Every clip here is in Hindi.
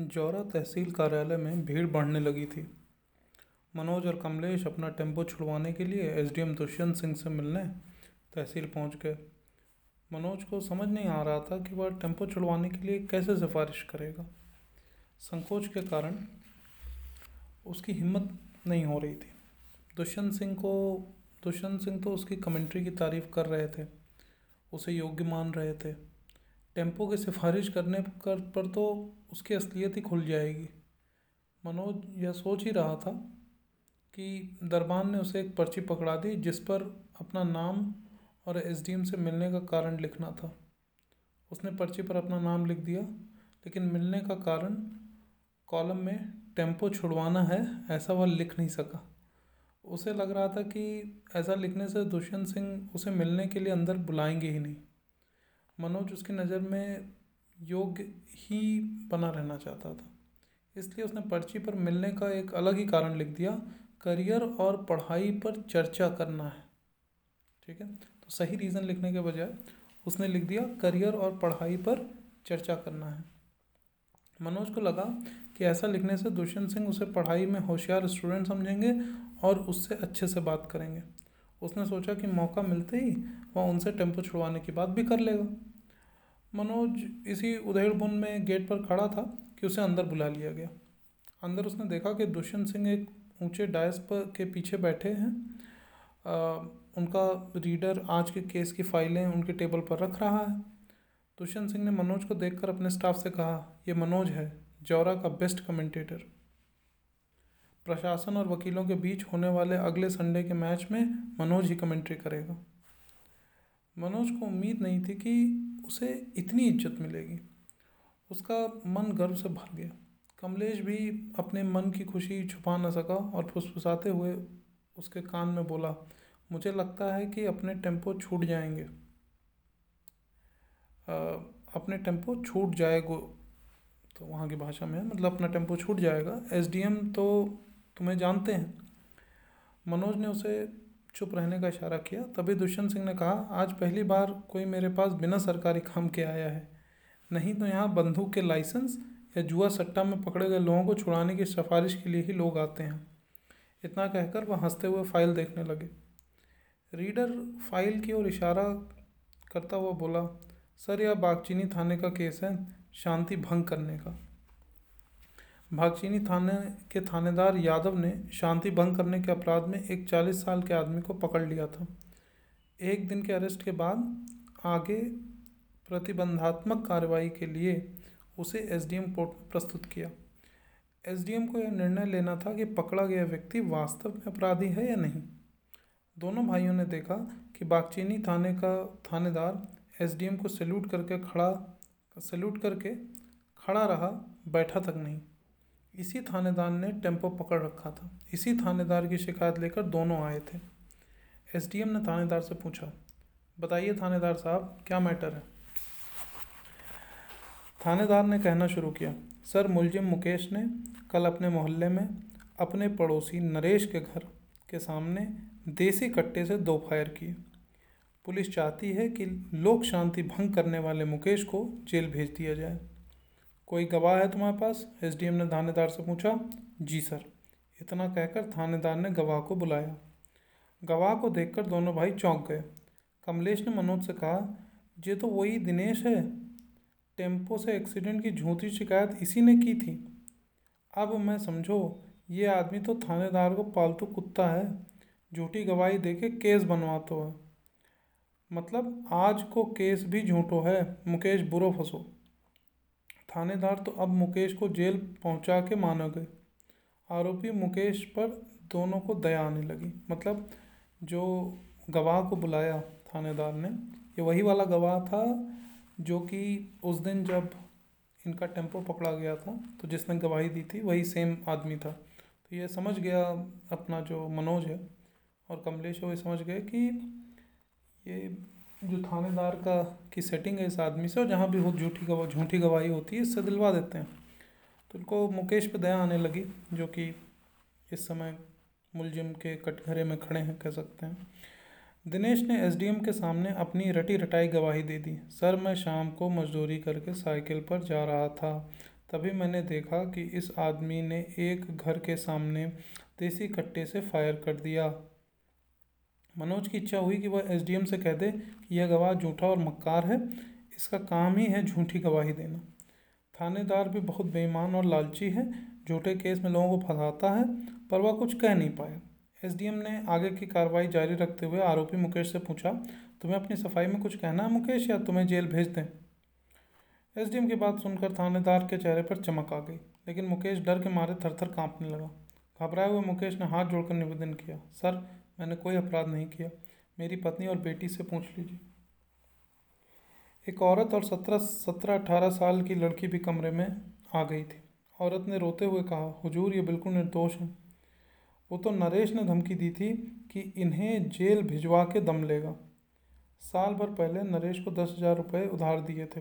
जौरा तहसील कार्यालय में भीड़ बढ़ने लगी थी। मनोज और कमलेश अपना टेंपो छुड़वाने के लिए एसडीएम दुष्यंत सिंह से मिलने तहसील पहुँच गए। मनोज को समझ नहीं आ रहा था कि वह टेंपो छुड़वाने के लिए कैसे सिफारिश करेगा। संकोच के कारण उसकी हिम्मत नहीं हो रही थी। दुष्यंत सिंह को, दुष्यंत सिंह तो उसकी कमेंट्री की तारीफ़ कर रहे थे। उसे योग्य मान रहे थे। टेंपो की सिफारिश करने कर, पर तो उसकी असलियत ही खुल जाएगी। मनोज, यह सोच ही रहा था कि दरबान ने उसे एक पर्ची पकड़ा दी जिस पर अपना नाम और एसडीएम से मिलने का कारण लिखना था। उसने पर्ची पर अपना नाम लिख दिया, लेकिन मिलने का कारण कॉलम में टेंपो छुड़वाना है ऐसा वह लिख नहीं सका। उसे लग रहा था कि ऐसा लिखने से दुष्यंत सिंह उसे मिलने के लिए अंदर बुलाएँगे ही नहीं। मनोज उसकी नज़र में योग्य ही बना रहना चाहता था। इसलिए उसने पर्ची पर मिलने का एक अलग ही कारण लिख दिया, करियर और पढ़ाई पर चर्चा करना है। ठीक है? तो सही रीज़न लिखने के बजाय उसने लिख दिया, करियर और पढ़ाई पर चर्चा करना है। मनोज को लगा कि ऐसा लिखने से दुष्यंत सिंह उसे पढ़ाई में होशियार स्टूडेंट समझेंगे और उससे अच्छे से बात करेंगे। उसने सोचा कि मौका मिलते ही वह उनसे टेंपो छुड़वाने की बात भी कर लेगा। मनोज इसी बुन में गेट पर खड़ा था कि उसे अंदर बुला लिया गया। अंदर उसने देखा कि दुष्यंत सिंह एक ऊँचे डायस पर के पीछे बैठे हैं। आ, उनका रीडर आज के केस की फाइलें उनके टेबल पर रख रहा है। दुष्यंत सिंह ने मनोज को देखकर अपने स्टाफ से कहा यह मनोज है जौरा का बेस्ट कमेंटेटर। प्रशासन और वकीलों के बीच होने वाले अगले संडे के मैच में मनोज ही कमेंट्री करेगा। मनोज को उम्मीद नहीं थी कि उसे इतनी इज़्ज़त मिलेगी। उसका मन गर्व से भर गया। कमलेश भी अपने मन की खुशी छुपा न सका और फुसफुसाते हुए उसके कान में बोला मुझे लगता है कि अपने टेंपो छूट जाएँगे। आ, अपने टेंपो छूट जाएगो। तो वहाँ की भाषा में मतलब अपना टेंपो छूट जाएगा। एसडीएम तो तुम्हें जानते हैं। मनोज ने उसे चुप रहने का इशारा किया। तभी दुष्यंत सिंह ने कहा, आज पहली बार कोई मेरे पास बिना सरकारी काम के आया है। नहीं तो यहाँ बंदूक के लाइसेंस या जुआ सट्टा में पकड़े गए लोगों को छुड़ाने की सिफारिश के लिए ही लोग आते हैं। इतना कहकर वह हँसते हुए फ़ाइल देखने लगे। रीडर फ़ाइल की ओर इशारा करता हुआ बोला, सर, यह बागचीनी थाने का केस है, शांति भंग करने का। भागचीनी थाने के थानेदार यादव ने शांति भंग करने के अपराध में एक चालीस साल के आदमी को पकड़ लिया था। एक दिन के अरेस्ट के बाद आगे प्रतिबंधात्मक कार्रवाई के लिए उसे एसडीएम कोर्ट में प्रस्तुत किया। एसडीएम को यह निर्णय लेना था कि पकड़ा गया व्यक्ति वास्तव में अपराधी है या नहीं। दोनों भाइयों ने देखा कि बागचीनी थाने का थानेदार एसडीएम को सैल्यूट करके खड़ा, सैल्यूट करके खड़ा रहा, बैठा तक नहीं। इसी थानेदार ने टेंपो पकड़ रखा था। इसी थानेदार की शिकायत लेकर दोनों आए थे। एसडीएम ने थानेदार से पूछा, बताइए थानेदार साहब, क्या मैटर है? थानेदार ने कहना शुरू किया, सर, मुलजिम मुकेश ने कल अपने मोहल्ले में अपने पड़ोसी नरेश के घर के सामने देसी कट्टे से दो फायर किए। पुलिस चाहती है कि लोक शांति भंग करने वाले मुकेश को जेल भेज दिया जाए। कोई गवाह है तुम्हारे पास? एसडीएम ने थानेदार से पूछा। जी सर। इतना कहकर थानेदार ने गवाह को बुलाया। गवाह को देखकर दोनों भाई चौंक गए। कमलेश ने मनोज से कहा, ये तो वही दिनेश है। टेंपो से एक्सीडेंट की झूठी शिकायत इसी ने की थी। अब मैं समझो, ये आदमी तो थानेदार को पालतू कुत्ता है। झूठी गवाही दे के केस बनवाता है। मतलब आज को केस भी झूठो है। मुकेश बुरो फंसो। थानेदार तो अब मुकेश को जेल पहुँचा के माना गए। आरोपी मुकेश पर दोनों को दया आने लगी। मतलब जो गवाह को बुलाया थानेदार ने, ये वही वाला गवाह था जो कि उस दिन जब इनका टेंपो पकड़ा गया था तो जिसने गवाही दी थी, वही सेम आदमी था। तो ये समझ गया अपना जो मनोज है और कमलेश है, वो समझ गए कि ये जो थानेदार का, की सेटिंग है इस आदमी से, और जहाँ भी वो झूठी गवा, झूठी गवाही होती है, इससे दिलवा देते हैं। तो उनको मुकेश पे दया आने लगी, जो कि इस समय मुलजिम के कटघरे में खड़े हैं, कह सकते हैं। दिनेश ने एसडीएम के सामने अपनी रटी रटाई गवाही दे दी। सर, मैं शाम को मजदूरी करके साइकिल पर जा रहा था। तभी मैंने देखा कि इस आदमी ने एक घर के सामने देसी कट्टे से फायर कर दिया। मनोज की इच्छा हुई कि वह एसडीएम से कह दे कि यह गवाह झूठा और मक्कार है, इसका काम ही है झूठी गवाही देना। थानेदार भी बहुत बेईमान और लालची है, झूठे केस में लोगों को फंसाता है, पर वह कुछ कह नहीं पाया। एसडीएम ने आगे की कार्रवाई जारी रखते हुए आरोपी मुकेश से पूछा, तुम्हें अपनी सफ़ाई में कुछ कहना है मुकेश, या तुम्हें जेल भेज दें? एसडीएम की बात सुनकर थानेदार के चेहरे पर चमक आ गई, लेकिन मुकेश डर के मारे थर थर काँपने लगा। घबराए हुए मुकेश ने हाथ जोड़कर निवेदन किया, सर, मैंने कोई अपराध नहीं किया। मेरी पत्नी और बेटी से पूछ लीजिए। एक औरत और सत्रह सत्रह, अठारह साल की लड़की भी कमरे में आ गई थी। औरत ने रोते हुए कहा, हुजूर, ये बिल्कुल निर्दोष हैं। वो तो नरेश ने धमकी दी थी कि इन्हें जेल भिजवा के दम लेगा। साल भर पहले नरेश को दस हज़ार रुपये उधार दिए थे।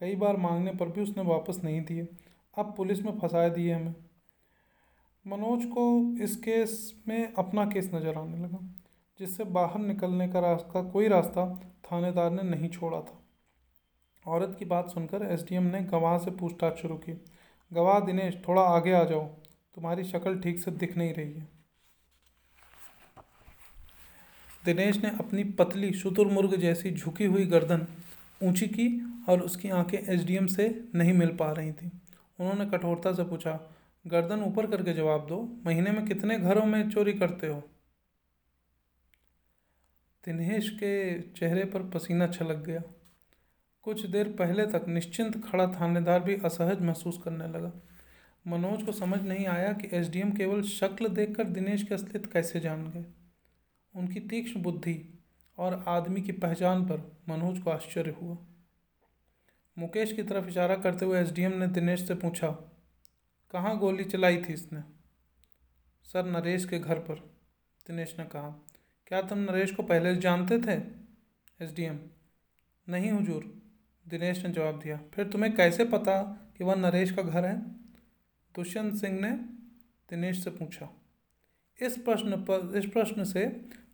कई बार मांगने पर भी उसने वापस नहीं दिए। अब पुलिस में फंसाए दिए हमें। मनोज को इस केस में अपना केस नज़र आने लगा, जिससे बाहर निकलने का रास्ता, कोई रास्ता थानेदार ने नहीं छोड़ा था। औरत की बात सुनकर एसडीएम ने गवाह से पूछताछ शुरू की। गवाह, दिनेश, थोड़ा आगे आ जाओ, तुम्हारी शक्ल ठीक से दिख नहीं रही है। दिनेश ने अपनी पतली, शुतुरमुर्ग जैसी झुकी हुई गर्दन ऊँची की और उसकी आँखें एसडीएम से नहीं मिल पा रही थीं। उन्होंने कठोरता से पूछा गर्दन ऊपर करके जवाब दो, महीने में कितने घरों में चोरी करते हो? दिनेश के चेहरे पर पसीना छलक गया। कुछ देर पहले तक निश्चिंत खड़ा थानेदार भी असहज महसूस करने लगा। मनोज को समझ नहीं आया कि एसडीएम केवल शक्ल देखकर दिनेश की असलियत कैसे जान गए। उनकी तीक्ष्ण बुद्धि और आदमी की पहचान पर मनोज को आश्चर्य हुआ। मुकेश की तरफ़ इशारा करते हुए एसडीएम ने दिनेश से पूछा कहाँ गोली चलाई थी इसने? सर, नरेश के घर पर। दिनेश ने कहा, क्या तुम नरेश को पहले जानते थे? एसडीएम, नहीं हुजूर। दिनेश ने जवाब दिया, फिर तुम्हें कैसे पता कि वह नरेश का घर है? दुष्यंत सिंह ने दिनेश से पूछा, इस प्रश्न पर, इस प्रश्न से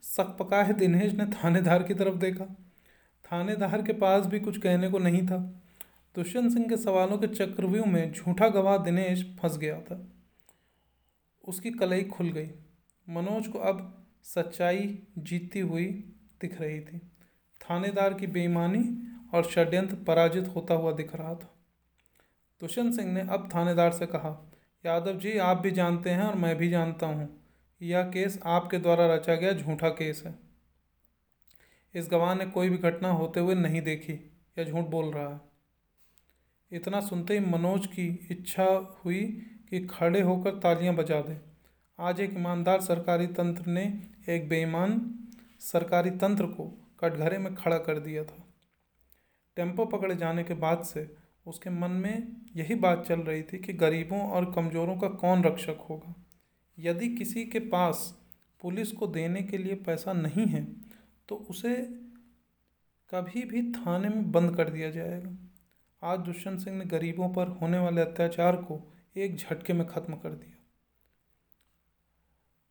सकपकाए दिनेश ने थानेदार की तरफ़ देखा। थानेदार के पास भी कुछ कहने को नहीं था। दुष्यंत सिंह के सवालों के चक्रव्यूह में झूठा गवाह दिनेश फंस गया था। उसकी कलई खुल गई। मनोज को अब सच्चाई जीतती हुई दिख रही थी। थानेदार की बेईमानी और षड्यंत्र पराजित होता हुआ दिख रहा था। दुष्यंत सिंह ने अब थानेदार से कहा, यादव जी, आप भी जानते हैं और मैं भी जानता हूँ। यह केस आपके द्वारा रचा गया झूठा केस है। इस गवाह ने कोई भी घटना होते हुए नहीं देखी। या झूठ बोल रहा है। इतना सुनते ही मनोज की इच्छा हुई कि खड़े होकर तालियाँ बजा दें। आज एक ईमानदार सरकारी तंत्र ने एक बेईमान सरकारी तंत्र को कटघरे में खड़ा कर दिया था। टेंपो पकड़े जाने के बाद से उसके मन में यही बात चल रही थी कि गरीबों और कमज़ोरों का कौन रक्षक होगा? यदि किसी के पास पुलिस को देने के लिए पैसा नहीं है तो उसे कभी भी थाने में बंद कर दिया जाएगा। आज दुष्यंत सिंह ने गरीबों पर होने वाले अत्याचार को एक झटके में ख़त्म कर दिया।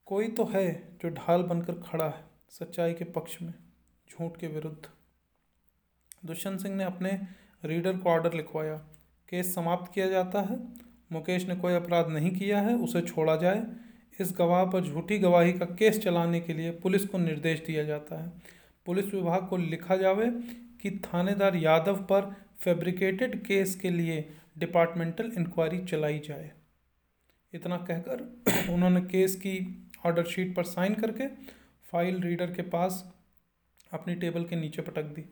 कोई तो है जो ढाल बनकर खड़ा है सच्चाई के पक्ष में, झूठ के विरुद्ध। दुष्यंत सिंह ने अपने रीडर को ऑर्डर लिखवाया, केस समाप्त किया जाता है। मुकेश ने कोई अपराध नहीं किया है, उसे छोड़ा जाए। इस गवाह पर झूठी गवाही का केस चलाने के लिए पुलिस को निर्देश दिया जाता है। पुलिस विभाग को लिखा जावे कि थानेदार यादव पर फैब्रिकेटेड केस के लिए डिपार्टमेंटल इंक्वायरी चलाई जाए। इतना कहकर उन्होंने केस की ऑर्डर शीट पर साइन करके फ़ाइल रीडर के पास अपनी टेबल के नीचे पटक दी।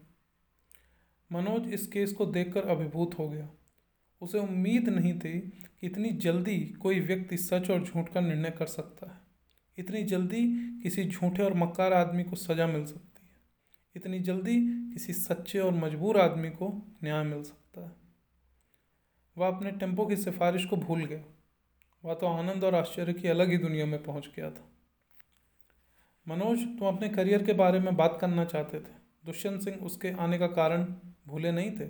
मनोज इस केस को देखकर अभिभूत हो गया। उसे उम्मीद नहीं थी कि इतनी जल्दी कोई व्यक्ति सच और झूठ का निर्णय कर सकता है। इतनी जल्दी किसी झूठे और मक्कार आदमी को सज़ा मिल सकती है। इतनी जल्दी किसी सच्चे और मजबूर आदमी को न्याय मिल सकता है। वह अपने टेंपो की सिफारिश को भूल गया। वह तो आनंद और आश्चर्य की अलग ही दुनिया में पहुँच गया था। मनोज, तुम अपने करियर के बारे में बात करना चाहते थे। दुष्यंत सिंह उसके आने का कारण भूले नहीं थे?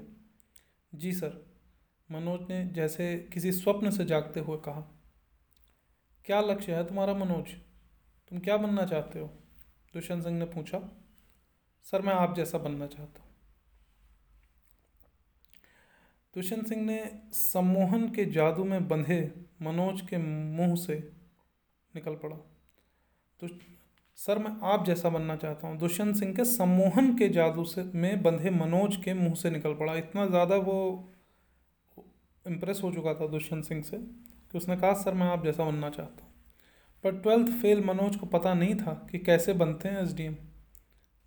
जी सर, मनोज ने जैसे किसी स्वप्न से जागते हुए कहा। क्या लक्ष्य है तुम्हारा मनोज? तुम क्या बनना चाहते हो? दुष्यंत सिंह ने पूछा। सर, मैं आप जैसा बनना चाहता हूँ। दुष्यंत सिंह ने सम्मोहन के जादू में बंधे मनोज के मुँह से निकल पड़ा। तो सर, मैं आप जैसा बनना चाहता हूँ। दुष्यंत सिंह के सम्मोहन के जादू से में बंधे मनोज के मुँह से निकल पड़ा। इतना ज़्यादा वो इम्प्रेस हो चुका था दुष्यंत सिंह से कि उसने कहा, सर, मैं आप जैसा बनना चाहता हूँ। पर ट्वेल्थ फेल मनोज को पता नहीं था कि कैसे बनते हैं एसडीएम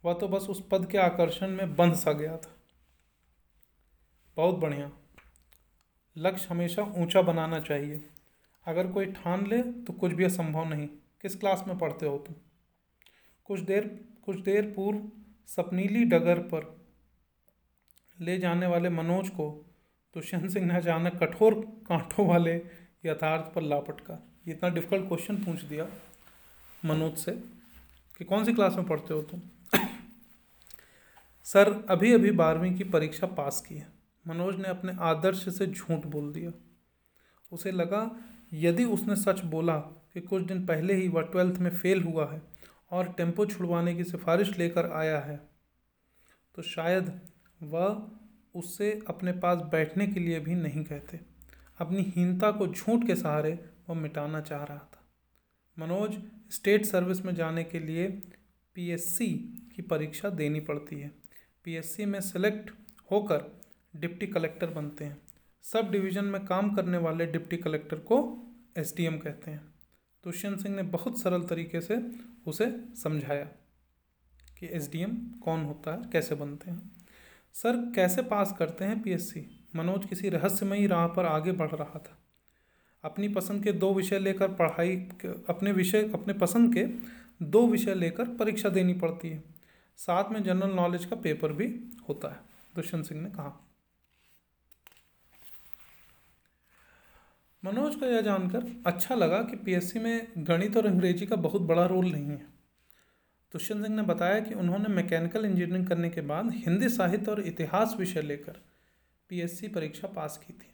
वह तो बस उस पद के आकर्षण में बंध सा गया था। बहुत बढ़िया। लक्ष्य हमेशा ऊँचा बनाना चाहिए। अगर कोई ठान ले तो कुछ भी असंभव नहीं। किस क्लास में पढ़ते हो तुम? कुछ देर कुछ देर पूर्व सपनीली डगर पर ले जाने वाले मनोज को दुष्यंत सिंह ने अचानक कठोर कांटों वाले यथार्थ पर लापटका इतना डिफ़िकल्ट क्वेश्चन पूछ दिया मनोज से कि कौन सी क्लास में पढ़ते हो तुम? सर अभी अभी बारहवीं की परीक्षा पास की है। मनोज ने अपने आदर्श से झूठ बोल दिया। उसे लगा, यदि उसने सच बोला कि कुछ दिन पहले ही वह ट्वेल्थ में फेल हुआ है और टेंपो छुड़वाने की सिफारिश लेकर आया है तो शायद वह उससे अपने पास बैठने के लिए भी नहीं कहते। अपनी हीनता को झूठ के सहारे वह मिटाना चाह रहा था। मनोज स्टेट सर्विस में जाने के लिए पीएससी की परीक्षा देनी पड़ती है। पीएससी में सेलेक्ट होकर डिप्टी कलेक्टर बनते हैं। सब डिवीज़न में काम करने वाले डिप्टी कलेक्टर को एसडीएम कहते हैं। दुष्यंत सिंह ने बहुत सरल तरीके से उसे समझाया कि एसडीएम कौन होता है, कैसे बनते हैं। सर, कैसे पास करते हैं पीएससी? मनोज किसी रहस्यमयी राह पर आगे बढ़ रहा था। अपनी पसंद के दो विषय लेकर पढ़ाई अपने विषय अपने पसंद के दो विषय लेकर परीक्षा देनी पड़ती है। साथ में जनरल नॉलेज का पेपर भी होता है। दुष्यंत सिंह ने कहा। मनोज को यह जानकर अच्छा लगा कि पीएससी में गणित और अंग्रेज़ी का बहुत बड़ा रोल नहीं है। दुष्यंत सिंह ने बताया कि उन्होंने मैकेनिकल इंजीनियरिंग करने के बाद हिंदी साहित्य और इतिहास विषय लेकर पीएससी परीक्षा पास की थी।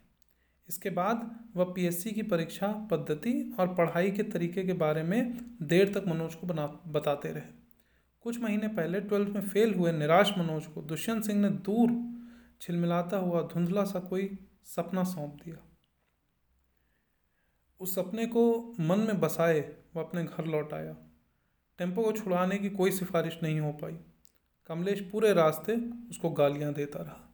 इसके बाद वह पीएससी की परीक्षा, पद्धति और पढ़ाई के तरीके के बारे में देर तक मनोज को बना, बताते रहे। कुछ महीने पहले ट्वेल्थ में फेल हुए निराश मनोज को दुष्यंत सिंह ने दूर छिलमिलाता हुआ धुंधला सा कोई सपना सौंप दिया। उस सपने को मन में बसाए वह अपने घर लौट आया। टेंपो को छुड़ाने की कोई सिफारिश नहीं हो पाई। कमलेश पूरे रास्ते उसको गालियाँ देता रहा।